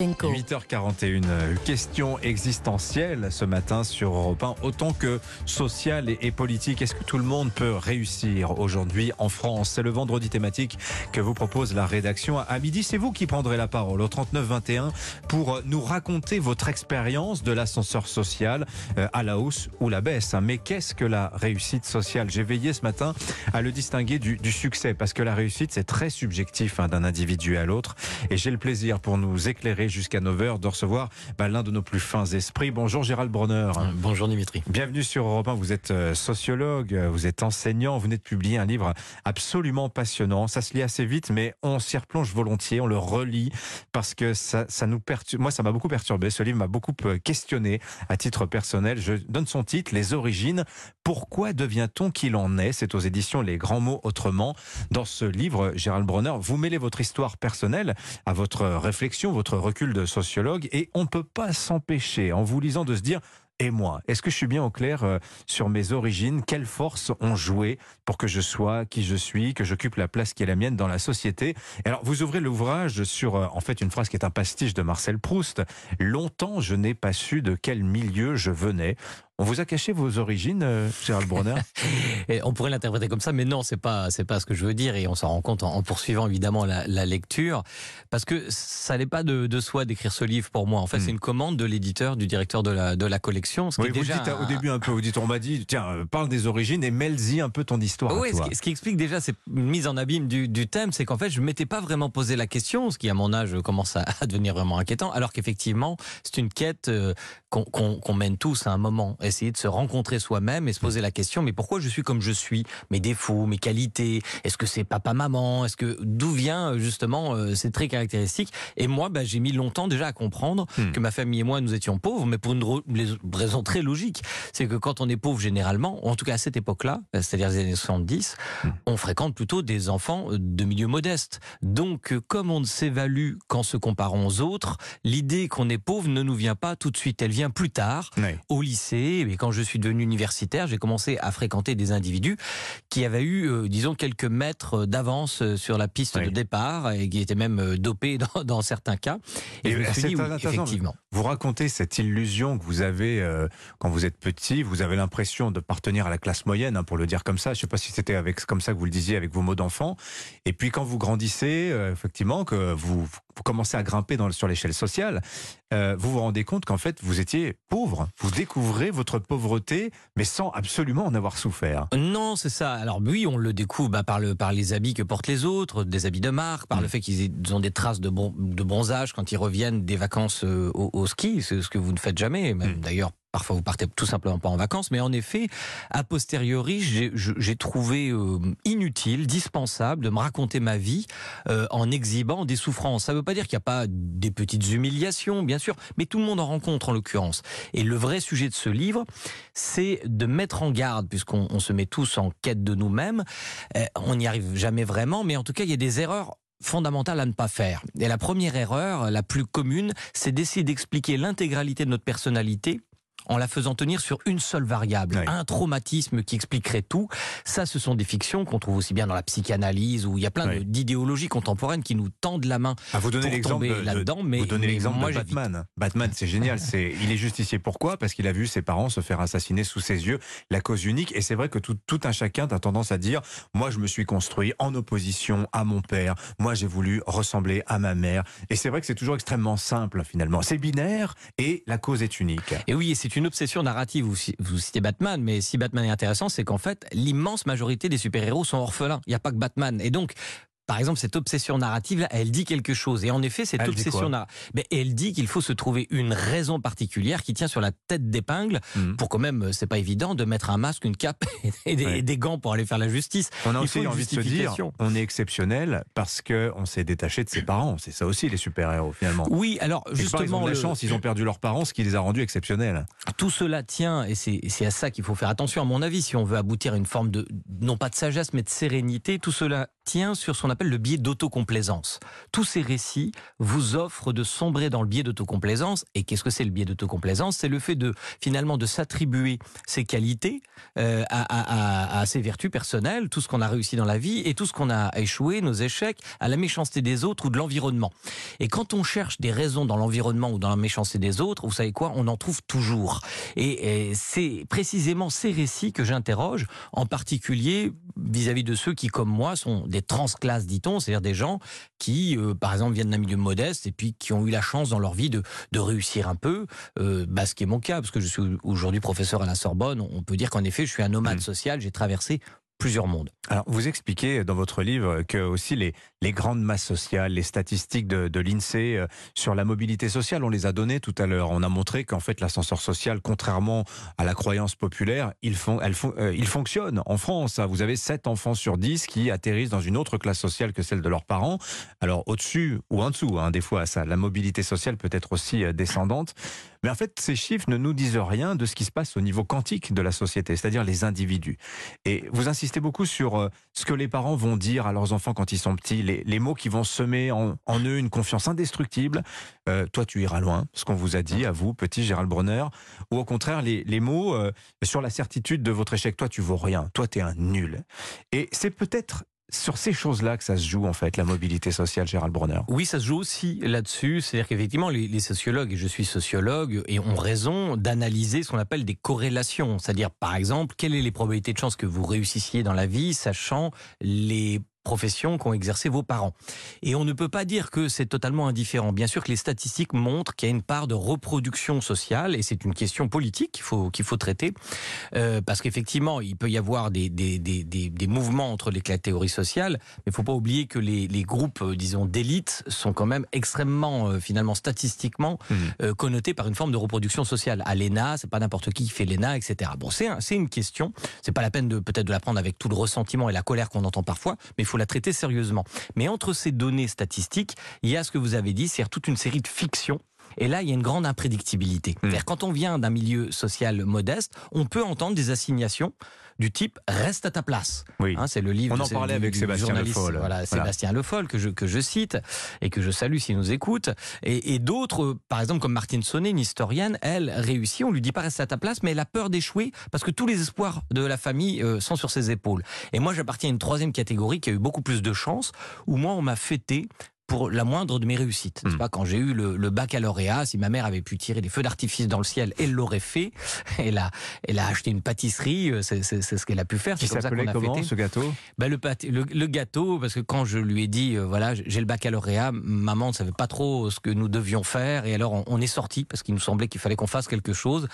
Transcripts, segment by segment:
8h41, euh, question existentielle ce matin sur Europe 1, autant que sociale et politique. Est-ce que tout le monde peut réussir aujourd'hui en France? C'est le vendredi thématique que vous propose la rédaction. À midi, c'est vous qui prendrez la parole au 39-21 pour euh, nous raconter votre expérience de l'ascenseur social euh, à la hausse ou la baisse. Mais qu'est-ce que la réussite sociale? J'ai veillé ce matin à le distinguer du, succès parce que la réussite, c'est très subjectif hein, d'un individu à l'autre. Et j'ai le plaisir pour nous éclairer jusqu'à 9h de recevoir bah, l'un de nos plus fins esprits. Bonjour Gérald Bronner. Euh, bonjour Dimitri. Bienvenue sur Europe 1. Vous êtes euh, sociologue, euh, vous êtes enseignant, vous venez de publier un livre absolument passionnant. Ça se lit assez vite, mais on s'y replonge volontiers, on le relit parce que ça, ça nous perturbe. Moi, ça m'a beaucoup perturbé. Ce livre m'a beaucoup questionné à titre personnel. Je donne son titre, Les origines. Pourquoi devient-on qu'il en est? C'est aux éditions Les Grands Mots Autrement. Dans ce livre, Gérald Bronner, vous mêlez votre histoire personnelle à votre réflexion, votre recul de sociologue, et on ne peut pas s'empêcher, en vous lisant, de se dire et moi Est-ce que je suis bien au clair euh, sur mes origines? Quelles forces ont joué pour que je sois qui je suis, que j'occupe la place qui est la mienne dans la société? Alors, vous ouvrez l'ouvrage sur, euh, en fait, une phrase qui est un pastiche de Marcel Proust. Longtemps, je n'ai pas su de quel milieu je venais. On vous a caché vos origines, euh, Gérald Brunner et On pourrait l'interpréter comme ça, mais non, c'est pas c'est pas ce que je veux dire, et on s'en rend compte en, poursuivant évidemment la, lecture, parce que ça n'est pas de, de soi d'écrire ce livre pour moi. En fait, hmm. c'est une commande de l'éditeur, du directeur de la de la collection. Ce qui vous dites au début un peu, vous dites, on m'a dit, tiens, euh, parle des origines et mêle-y un peu ton histoire. Oui, ce qui, explique déjà cette mise en abîme du, du thème, c'est qu'en fait, je m'étais pas vraiment posé la question, ce qui à mon âge commence à, devenir vraiment inquiétant, alors qu'effectivement, c'est une quête euh, qu'on mène tous à un moment, essayer de se rencontrer soi-même et se poser la question mais pourquoi je suis comme je suis? Mes défauts, mes qualités Est-ce que c'est papa maman? Est-ce que d'où vient justement euh, ces traits caractéristiques? Et moi, bah, j'ai mis longtemps déjà à comprendre hmm. que ma famille et moi nous étions pauvres, mais pour une raison très logique, c'est que quand on est pauvre généralement, en tout cas à cette époque-là, c'est-à-dire les années 70, hmm. on fréquente plutôt des enfants de milieu modeste. Donc, comme on ne s'évalue qu'en se comparant aux autres, l'idée qu'on est pauvre ne nous vient pas tout de suite. Elle vient plus tard, au lycée. Et quand je suis devenu universitaire, j'ai commencé à fréquenter des individus qui avaient eu, euh, disons, quelques mètres d'avance euh, sur la piste de départ et qui étaient même euh, dopés dans, certains cas. Et, je me suis dit, effectivement. Vous racontez cette illusion que vous avez quand vous êtes petit, vous avez l'impression de partenir à la classe moyenne, hein, pour le dire comme ça. Je ne sais pas si c'était avec comme ça que vous le disiez avec vos mots d'enfant. Et puis quand vous grandissez, effectivement, que vous, vous commencez à grimper dans, sur l'échelle sociale, vous vous rendez compte qu'en fait vous étiez pauvre. Vous découvrez votre pauvreté, mais sans absolument en avoir souffert. Non, c'est ça. Alors oui, on le découvre bah, par, le, par les habits que portent les autres, des habits de marque, par le mm. fait qu'ils ont des traces de, bon, de bronzage quand ils reviennent des vacances euh, au, ski, c'est ce que vous ne faites jamais, même mm. d'ailleurs Parfois, vous partez tout simplement pas en vacances, mais en effet, a posteriori, j'ai trouvé euh, inutile, dispensable de me raconter ma vie euh, en exhibant des souffrances. Ça ne veut pas dire qu'il n'y a pas des petites humiliations, bien sûr, mais tout le monde en rencontre en l'occurrence. Et le vrai sujet de ce livre, c'est de mettre en garde, puisqu'on se met tous en quête de nous-mêmes. Euh, on n'y arrive jamais vraiment, mais en tout cas, il y a des erreurs fondamentales à ne pas faire. Et la première erreur, la plus commune, c'est d'essayer d'expliquer l'intégralité de notre personnalité en la faisant tenir sur une seule variable, un traumatisme qui expliquerait tout. Ça, ce sont des fictions qu'on trouve aussi bien dans la psychanalyse, où il y a plein d'idéologies contemporaines qui nous tendent la main ah, vous donnez l'exemple là-dedans. Mais, vous donnez l'exemple de Batman. Batman, c'est génial. C'est, il est justicier. Pourquoi? Parce qu'il a vu ses parents se faire assassiner sous ses yeux. La cause unique. Et c'est vrai que tout, tout un chacun a tendance à dire, moi, je me suis construit en opposition à mon père. Moi, j'ai voulu ressembler à ma mère. Et c'est vrai que c'est toujours extrêmement simple, finalement. C'est binaire et la cause est unique. Et oui, c'est une obsession narrative. Vous citez Batman, mais si Batman est intéressant, c'est qu'en fait, l'immense majorité des super-héros sont orphelins. Il n'y a pas que Batman. Et donc, par exemple, cette obsession narrative, elle dit quelque chose. Et en effet, cette obsession narrative, elle dit qu'il faut se trouver une raison particulière qui tient sur la tête d'épingle mhm. pour quand même, c'est pas évident de mettre un masque, une cape et des, gants pour aller faire la justice. On a aussi envie de se dire, on est exceptionnel parce que on s'est détaché de ses parents. C'est ça aussi les super-héros finalement. Oui, alors justement, ils la chance, ils ont perdu leurs parents, ce qui les a rendus exceptionnels. Tout cela tient, et c'est à ça qu'il faut faire attention à mon avis, si on veut aboutir à une forme de non pas de sagesse mais de sérénité. Tout cela tient sur son le biais d'autocomplaisance. Tous ces récits vous offrent de sombrer dans le biais d'autocomplaisance. Et qu'est-ce que c'est le biais d'autocomplaisance? C'est le fait de finalement de s'attribuer ses qualités euh, à, ses vertus personnelles, tout ce qu'on a réussi dans la vie et tout ce qu'on a échoué, nos échecs, à la méchanceté des autres ou de l'environnement. Et quand on cherche des raisons dans l'environnement ou dans la méchanceté des autres, vous savez quoi? On en trouve toujours. Et, et c'est précisément ces récits que j'interroge, en particulier vis-à-vis de ceux qui, comme moi, sont des transclasses, dit-on, c'est-à-dire des gens qui, euh, par exemple, viennent d'un milieu modeste et puis qui ont eu la chance dans leur vie de, de réussir un peu. Euh, bah, ce qui est mon cas, parce que je suis aujourd'hui professeur à la Sorbonne, on peut dire qu'en effet, je suis un nomade mmh. social, j'ai traversé plusieurs mondes. Alors, vous expliquez dans votre livre que aussi les, les grandes masses sociales, les statistiques de, l'INSEE euh, sur la mobilité sociale, on les a données tout à l'heure. On a montré qu'en fait, l'ascenseur social, contrairement à la croyance populaire, il, font, elle, euh, il fonctionne en France. Vous avez 7 enfants sur 10 qui atterrissent dans une autre classe sociale que celle de leurs parents. Alors, au-dessus ou en dessous, hein, des fois, ça, la mobilité sociale peut être aussi euh, descendante. Mais en fait, ces chiffres ne nous disent rien de ce qui se passe au niveau quantique de la société, c'est-à-dire les individus. Et vous insistez beaucoup sur euh, ce que les parents vont dire à leurs enfants quand ils sont petits, les, mots qui vont semer en, eux une confiance indestructible. Euh, toi, tu iras loin, ce qu'on vous a dit à vous, petit Gérald Bronner. Ou au contraire, les, mots euh, sur la certitude de votre échec. Toi, tu vaux rien. Toi, tu es un nul. Et c'est peut-être sur ces choses-là que ça se joue en fait, la mobilité sociale, Gérald Bronner. Oui, ça se joue aussi là-dessus. C'est-à-dire qu'effectivement, les, sociologues, et je suis sociologue, et ont raison d'analyser ce qu'on appelle des corrélations. C'est-à-dire, par exemple, quelles sont les probabilités de chance que vous réussissiez dans la vie, sachant les profession qu'ont exercé vos parents. Et on ne peut pas dire que c'est totalement indifférent. Bien sûr que les statistiques montrent qu'il y a une part de reproduction sociale, et c'est une question politique qu'il faut, qu'il faut traiter, euh, parce qu'effectivement, il peut y avoir des, des, des, des, mouvements entre les catégories sociales, mais il ne faut pas oublier que les, les groupes, euh, disons, d'élite sont quand même extrêmement, euh, finalement, statistiquement mmh. connotés par une forme de reproduction sociale. À l'ENA, c'est pas n'importe qui qui fait l'ENA, etc. Bon, c'est c'est une question. C'est pas la peine de peut-être de la prendre avec tout le ressentiment et la colère qu'on entend parfois, mais faut la traiter sérieusement. Mais entre ces données statistiques, il y a ce que vous avez dit, c'est toute une série de fictions et là, il y a une grande imprédictibilité. Hmm. Quand on vient d'un milieu social modeste, on peut entendre des assignations du type reste à ta place. Oui. Hein, c'est le livre. On en parlait avec Sébastien Le Foll. Voilà, Sébastien Le Foll que je que je cite et que je salue s'il nous écoute. Et, d'autres, par exemple comme Martine Sonnet, une historienne, elle réussit. On lui dit pas reste à ta place, mais elle a peur d'échouer parce que tous les espoirs de la famille euh, sont sur ses épaules. Et moi, j'appartiens à une troisième catégorie qui a eu beaucoup plus de chance, où moi, on m'a fêté pour la moindre de mes réussites. Hmm. pas? Quand j'ai eu le, baccalauréat, si ma mère avait pu tirer des feux d'artifice dans le ciel, elle l'aurait fait. Elle a, elle a acheté une pâtisserie, euh, c'est ce qu'elle a pu faire. Qui s'appelait comment ce gâteau? Ben, le, le, gâteau, parce que quand je lui ai dit, euh, voilà, j'ai le baccalauréat, maman ne savait pas trop ce que nous devions faire, et alors on, est sorti parce qu'il nous semblait qu'il fallait qu'on fasse quelque chose.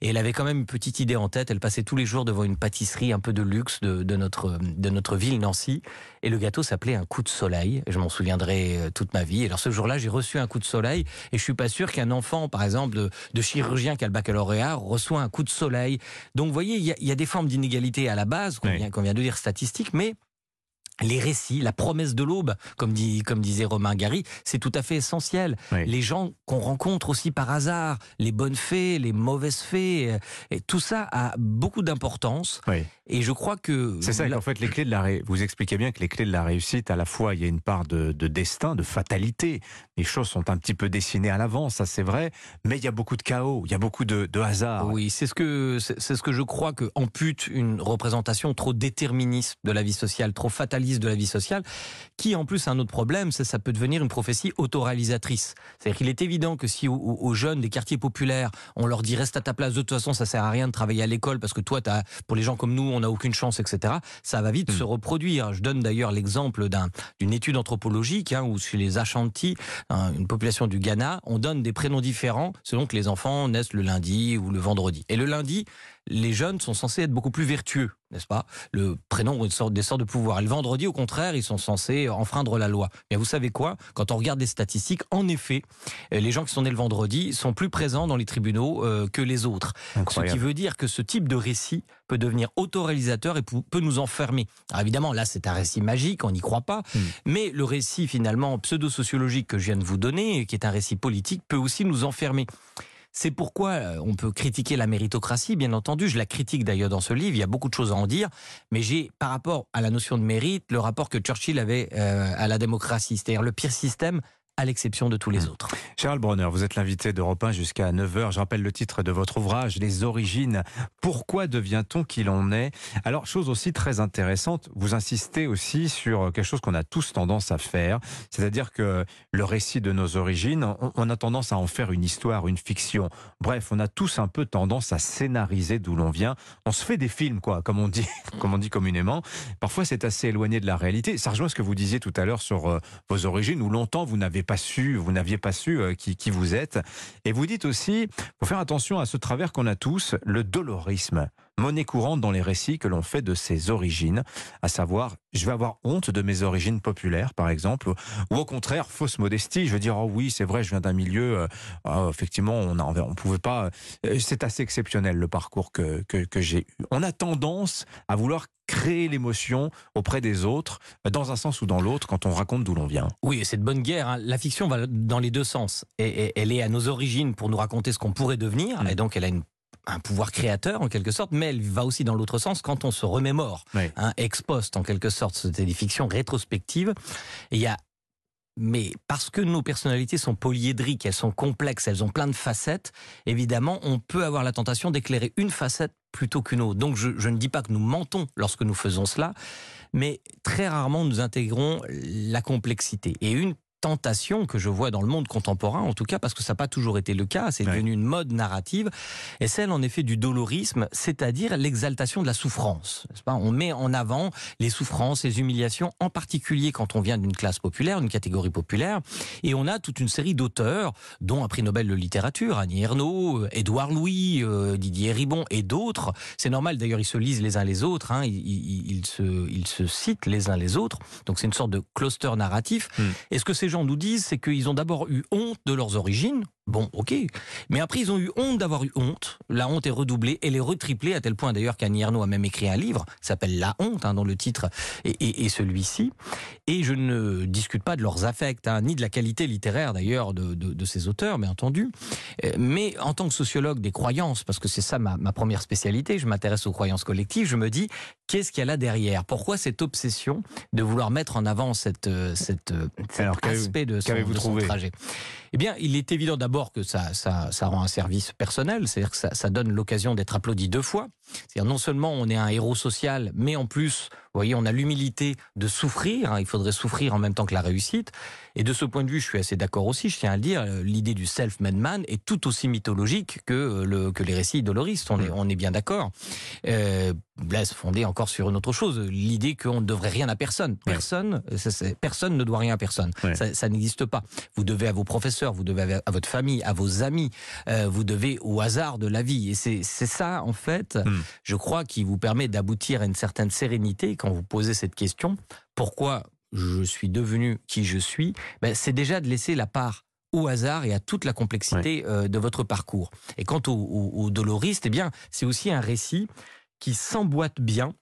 Et elle avait quand même une petite idée en tête. Elle passait tous les jours devant une pâtisserie un peu de luxe de, de notre de notre ville Nancy, et le gâteau s'appelait un coup de soleil. Je m'en souviendrai euh, toute ma vie. Alors ce jour-là, j'ai reçu un coup de soleil et je suis pas sûr qu'un enfant, par exemple, de, chirurgien qui a le baccalauréat, reçoit un coup de soleil. Donc vous voyez, il y, a, des formes d'inégalité à la base, qu'on vient, vient de dire statistiques, mais les récits, la promesse de l'aube, comme, dit, comme disait Romain Gary, c'est tout à fait essentiel. Les gens qu'on rencontre aussi par hasard, les bonnes fées, les mauvaises fées, euh, et tout ça a beaucoup d'importance. Et je crois que... C'est ça qu'en fait, les clés de la ré... vous expliquez bien que les clés de la réussite, à la fois, il y a une part de, destin, de fatalité. Les choses sont un petit peu dessinées à l'avance, ça c'est vrai, mais il y a beaucoup de chaos, il y a beaucoup de, de hasard. Oui, c'est ce que c'est ce que je crois que ampute une représentation trop déterministe de la vie sociale, trop fataliste de la vie sociale, qui en plus a un autre problème, c'est ça peut devenir une prophétie autoréalisatrice. C'est-à-dire qu'il est évident que si aux, jeunes des quartiers populaires, on leur dit reste à ta place, de toute façon ça sert à rien de travailler à l'école parce que toi, as, pour les gens comme nous, on n'a aucune chance, etc. Ça va vite hmm. se reproduire. Je donne d'ailleurs l'exemple d'une étude anthropologique hein, où chez les Ashanti, hein, une population du Ghana, on donne des prénoms différents selon que les enfants naissent le lundi ou le vendredi. Et le lundi, les jeunes sont censés être beaucoup plus vertueux, n'est-ce pas? Le prénom des sortes, des sortes de pouvoir. Et le vendredi, au contraire, ils sont censés enfreindre la loi. Mais vous savez quoi? Quand on regarde les statistiques, en effet, euh, les gens qui sont nés le vendredi sont plus présents dans les tribunaux euh, que les autres. Ce qui veut dire que ce type de récit peut devenir autoréalisateur et peut nous enfermer. Alors évidemment, là, c'est un récit magique, on n'y croit pas. Hmm. Mais le récit, finalement, pseudo-sociologique que je viens de vous donner, qui est un récit politique, peut aussi nous enfermer C'est pourquoi euh, on peut critiquer la méritocratie, bien entendu. Je la critique d'ailleurs dans ce livre. Il y a beaucoup de choses à en dire. Mais j'ai, par rapport à la notion de mérite, le rapport que Churchill avait euh, à la démocratie. C'est-à-dire le pire système, à l'exception de tous les mmh. autres. Gérald Bronner, vous êtes l'invité d'Europe 1 jusqu'à 9h. Je rappelle le titre de votre ouvrage, Les origines. Pourquoi devient-on qui l'on est? Alors, chose aussi très intéressante, vous insistez aussi sur quelque chose qu'on a tous tendance à faire, c'est-à-dire que le récit de nos origines, on a tendance à en faire une histoire, une fiction. Bref, on a tous un peu tendance à scénariser d'où l'on vient. On se fait des films, quoi, comme on dit, comme on dit communément. Parfois, c'est assez éloigné de la réalité. Ça rejoint ce que vous disiez tout à l'heure sur euh, vos origines, où longtemps vous n'avez pas su, vous n'aviez pas su euh, qui, qui, vous êtes. Et vous dites aussi, faut faire attention à ce travers qu'on a tous, le dolorisme, monnaie courante dans les récits que l'on fait de ses origines, à savoir, je vais avoir honte de mes origines populaires, par exemple, ou au contraire, fausse modestie, je veux dire, oh oui, c'est vrai, je viens d'un milieu, euh, oh, effectivement, on ne on pouvait pas, euh, c'est assez exceptionnel le parcours que, que, que j'ai eu. On a tendance à vouloir créer l'émotion auprès des autres, dans un sens ou dans l'autre, quand on raconte d'où l'on vient. Oui, c'est de bonne guerre. Hein. La fiction va dans les deux sens. Et, elle est à nos origines pour nous raconter ce qu'on pourrait devenir, mm. et donc elle a un pouvoir créateur en quelque sorte, mais elle va aussi dans l'autre sens quand on se remémore, hein, ex post en quelque sorte, c'était des fictions rétrospectives. il y a mais parce que nos personnalités sont polyédriques, elles sont complexes, elles ont plein de facettes, évidemment, on peut avoir la tentation d'éclairer une facette plutôt qu'une autre. Donc je, je, ne dis pas que nous mentons lorsque nous faisons cela, mais très rarement nous intégrons la complexité. Et une tentation que je vois dans le monde contemporain, en tout cas parce que ça n'a pas toujours été le cas, c'est devenu une mode narrative, et celle en effet du dolorisme, c'est-à-dire l'exaltation de la souffrance. Pas? On met en avant les souffrances, les humiliations, en particulier quand on vient d'une classe populaire, d'une catégorie populaire, et on a toute une série d'auteurs, dont un prix Nobel de littérature, Annie Ernaux, Édouard Louis, euh, Didier Ribon et d'autres. C'est normal d'ailleurs, ils se lisent les uns les autres, hein, ils, ils, se, ils se citent les uns les autres, donc c'est une sorte de cluster narratif. Hmm. Est-ce que c'est gens nous disent, c'est qu'ils ont d'abord eu honte de leurs origines, Bon, ok. Mais après, ils ont eu honte d'avoir eu honte. La honte est redoublée. Elle est retriplée à tel point d'ailleurs qu'Annie Ernaux a même écrit un livre, s'appelle La honte, hein, dont le titre est, celui-ci. Et je ne discute pas de leurs affects, hein, ni de la qualité littéraire d'ailleurs de, ces auteurs, bien entendu. Euh, mais en tant que sociologue des croyances, parce que c'est ça ma, première spécialité, je m'intéresse aux croyances collectives, je me dis, qu'est-ce qu'il y a là derrière? Pourquoi cette obsession de vouloir mettre en avant cette, euh, cette, euh, cet aspect de son, de son trajet? Eh bien, il est évident d'abord que ça, rend un service personnel, c'est-à-dire que ça donne l'occasion d'être applaudi deux fois. C'est-à-dire non seulement on est un héros social, mais en plus, vous voyez, on a l'humilité de souffrir. Hein, il faudrait souffrir en même temps que la réussite. Et de ce point de vue, je suis assez d'accord aussi. Je tiens à le dire, euh, l'idée du self-made man est tout aussi mythologique que euh, le que les récits doloristes. On est on est bien d'accord. Euh, Blaise fondé encore sur une autre chose, l'idée qu'on ne devrait rien à personne. Personne, personne ne doit rien à personne. Ça, ça n'existe pas. Vous devez à vos professeurs, vous devez à votre famille, à vos amis, euh, vous devez au hasard de la vie. Et c'est ça, en fait, hmm. Je crois, qui vous permet d'aboutir à une certaine sérénité quand vous posez cette question. Pourquoi je suis devenu qui je suis? Ben, C'est déjà de laisser la part au hasard et à toute la complexité euh, de votre parcours. Et quant au, au, au doloriste, eh bien, c'est aussi un récit qui s'emboîte bien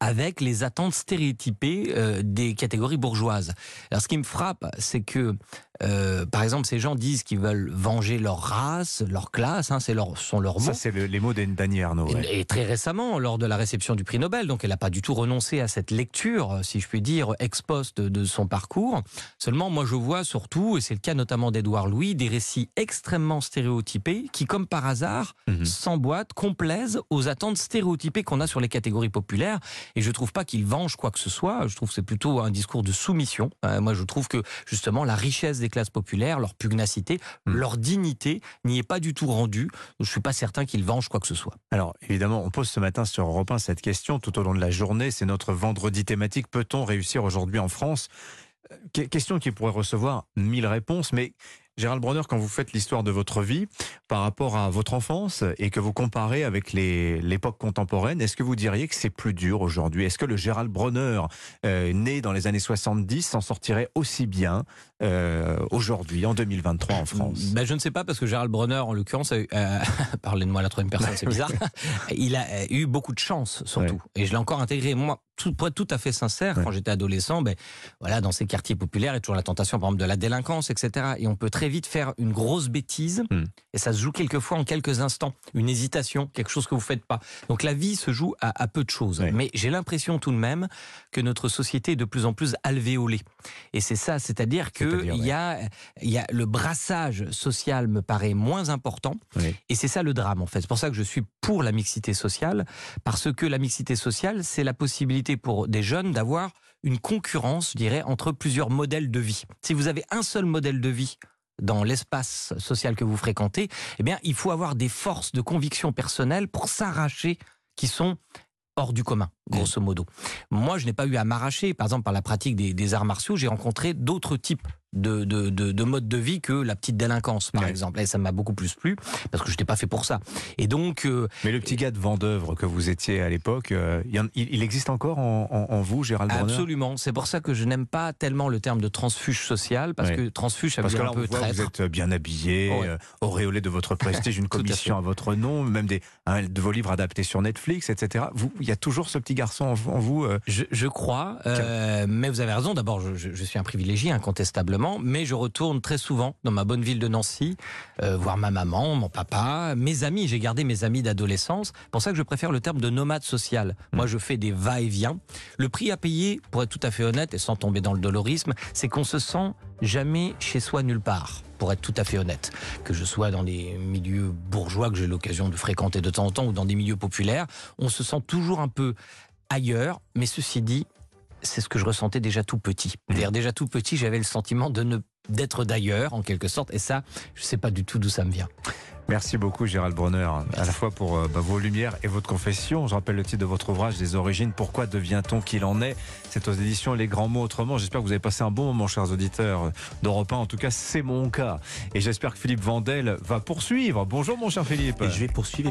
avec les attentes stéréotypées euh, des catégories bourgeoises. Alors ce qui me frappe, c'est que euh, par exemple, ces gens disent qu'ils veulent venger leur race, leur classe, hein, c'est leur, sont leurs mots. Ça, c'est les mots d'Annie Arnaud. Et, très récemment, lors de la réception du prix Nobel, donc elle n'a pas du tout renoncé à cette lecture, si je puis dire, ex post de, son parcours. Seulement, moi, je vois surtout, et c'est le cas notamment d'Edouard Louis, des récits extrêmement stéréotypés qui, comme par hasard, mhm. s'emboîtent, complaisent aux attentes stéréotypées qu'on a sur les catégories populaires. Et je trouve pas qu'ils vengent quoi que ce soit. Je trouve que c'est plutôt un discours de soumission. Euh, moi, je trouve que justement la richesse des classes populaires, leur pugnacité, hmm. leur dignité n'y est pas du tout rendue. Je suis pas certain qu'ils vengent quoi que ce soit. Alors évidemment, on pose ce matin sur Europe 1 cette question tout au long de la journée. C'est notre vendredi thématique. Peut-on réussir aujourd'hui en France? Euh, Question qui pourrait recevoir mille réponses, mais Gérald Bronner, quand vous faites l'histoire de votre vie par rapport à votre enfance et que vous comparez avec l'époque contemporaine, est-ce que vous diriez que c'est plus dur aujourd'hui? Est-ce que le Gérald Bronner, euh, né dans les années 70, s'en sortirait aussi bien euh, aujourd'hui, en 2023, en France? Ben, Je ne sais pas, parce que Gérald Bronner, en l'occurrence, euh, parlez-de moi à la troisième personne, c'est bizarre, il a eu beaucoup de chance, surtout. Et je l'ai encore intégré. Moi, tout, pour être tout à fait sincère, quand j'étais adolescent, ben, voilà, dans ces quartiers populaires, il y a toujours la tentation, par exemple, de la délinquance, etc. Et on peut très très vite faire une grosse bêtise Hmm. et ça se joue quelquefois en quelques instants. Une hésitation, quelque chose que vous faites pas. Donc la vie se joue à, à peu de choses. Oui. Mais j'ai l'impression tout de même que notre société est de plus en plus alvéolée. Et c'est ça, c'est-à-dire que y a, il y a le brassage social me paraît moins important. Oui. Et c'est ça le drame en fait. C'est pour ça que je suis pour la mixité sociale, parce que la mixité sociale, c'est la possibilité pour des jeunes d'avoir une concurrence, je dirais, entre plusieurs modèles de vie. Si vous avez un seul modèle de vie dans l'espace social que vous fréquentez, eh bien, il faut avoir des forces de conviction personnelle pour s'arracher qui sont hors du commun, grosso modo. Moi, je n'ai pas eu à m'arracher, par exemple, par la pratique des, des arts martiaux, j'ai rencontré d'autres types de, de, de, de modes de vie que la petite délinquance, par Ouais. exemple. Et ça m'a beaucoup plus plu, parce que je n'étais pas fait pour ça. Et donc, euh, Mais le petit gars de Vendœuvre que vous étiez à l'époque, euh, il, existe encore en, en- en vous, Gérald Bronner absolument. C'est pour ça que je n'aime pas tellement le terme de transfuge social, parce Ouais. que transfuge, ça veut Parce que dire là, un on peu voit, traître. vous êtes bien habillé, Ouais. euh, auréolé de votre prestige, une à commission à, votre nom, même des, hein, de vos livres adaptés sur Netflix, etc. Vous, il y a toujours ce petit garçon en, vous- en vous. Je, je crois, mais vous avez raison. D'abord, je, je- je suis un privilégié, incontestablement, mais je retourne très souvent dans ma bonne ville de Nancy, euh, voir ma maman, mon papa, mes amis. J'ai gardé mes amis d'adolescence. C'est pour ça que je préfère le terme de nomade social. Moi, je fais des va-et-vient. Le prix à payer, pour être tout à fait honnête et sans tomber dans le dolorisme, c'est qu'on se sent jamais chez soi nulle part. Pour être tout à fait honnête, que je sois dans des milieux bourgeois que j'ai l'occasion de fréquenter de temps en temps ou dans des milieux populaires, on se sent toujours un peu ailleurs. Mais ceci dit, c'est ce que je ressentais déjà tout petit. C'est-à-dire déjà tout petit, j'avais le sentiment de ne d'être d'ailleurs en quelque sorte, et ça, je sais pas du tout d'où ça me vient. Merci beaucoup, Gérald Bronner, à la fois pour euh, bah, vos lumières et votre confession. Je rappelle le titre de votre ouvrage, Des origines, pourquoi devient-on qu'il en est? C'est aux éditions Les Grands Mots Autrement. J'espère que vous avez passé un bon moment, chers auditeurs d'Europe 1. En tout cas, c'est mon cas. Et j'espère que Philippe Vandel va poursuivre. Bonjour, mon cher Philippe. Et je vais poursuivre et puis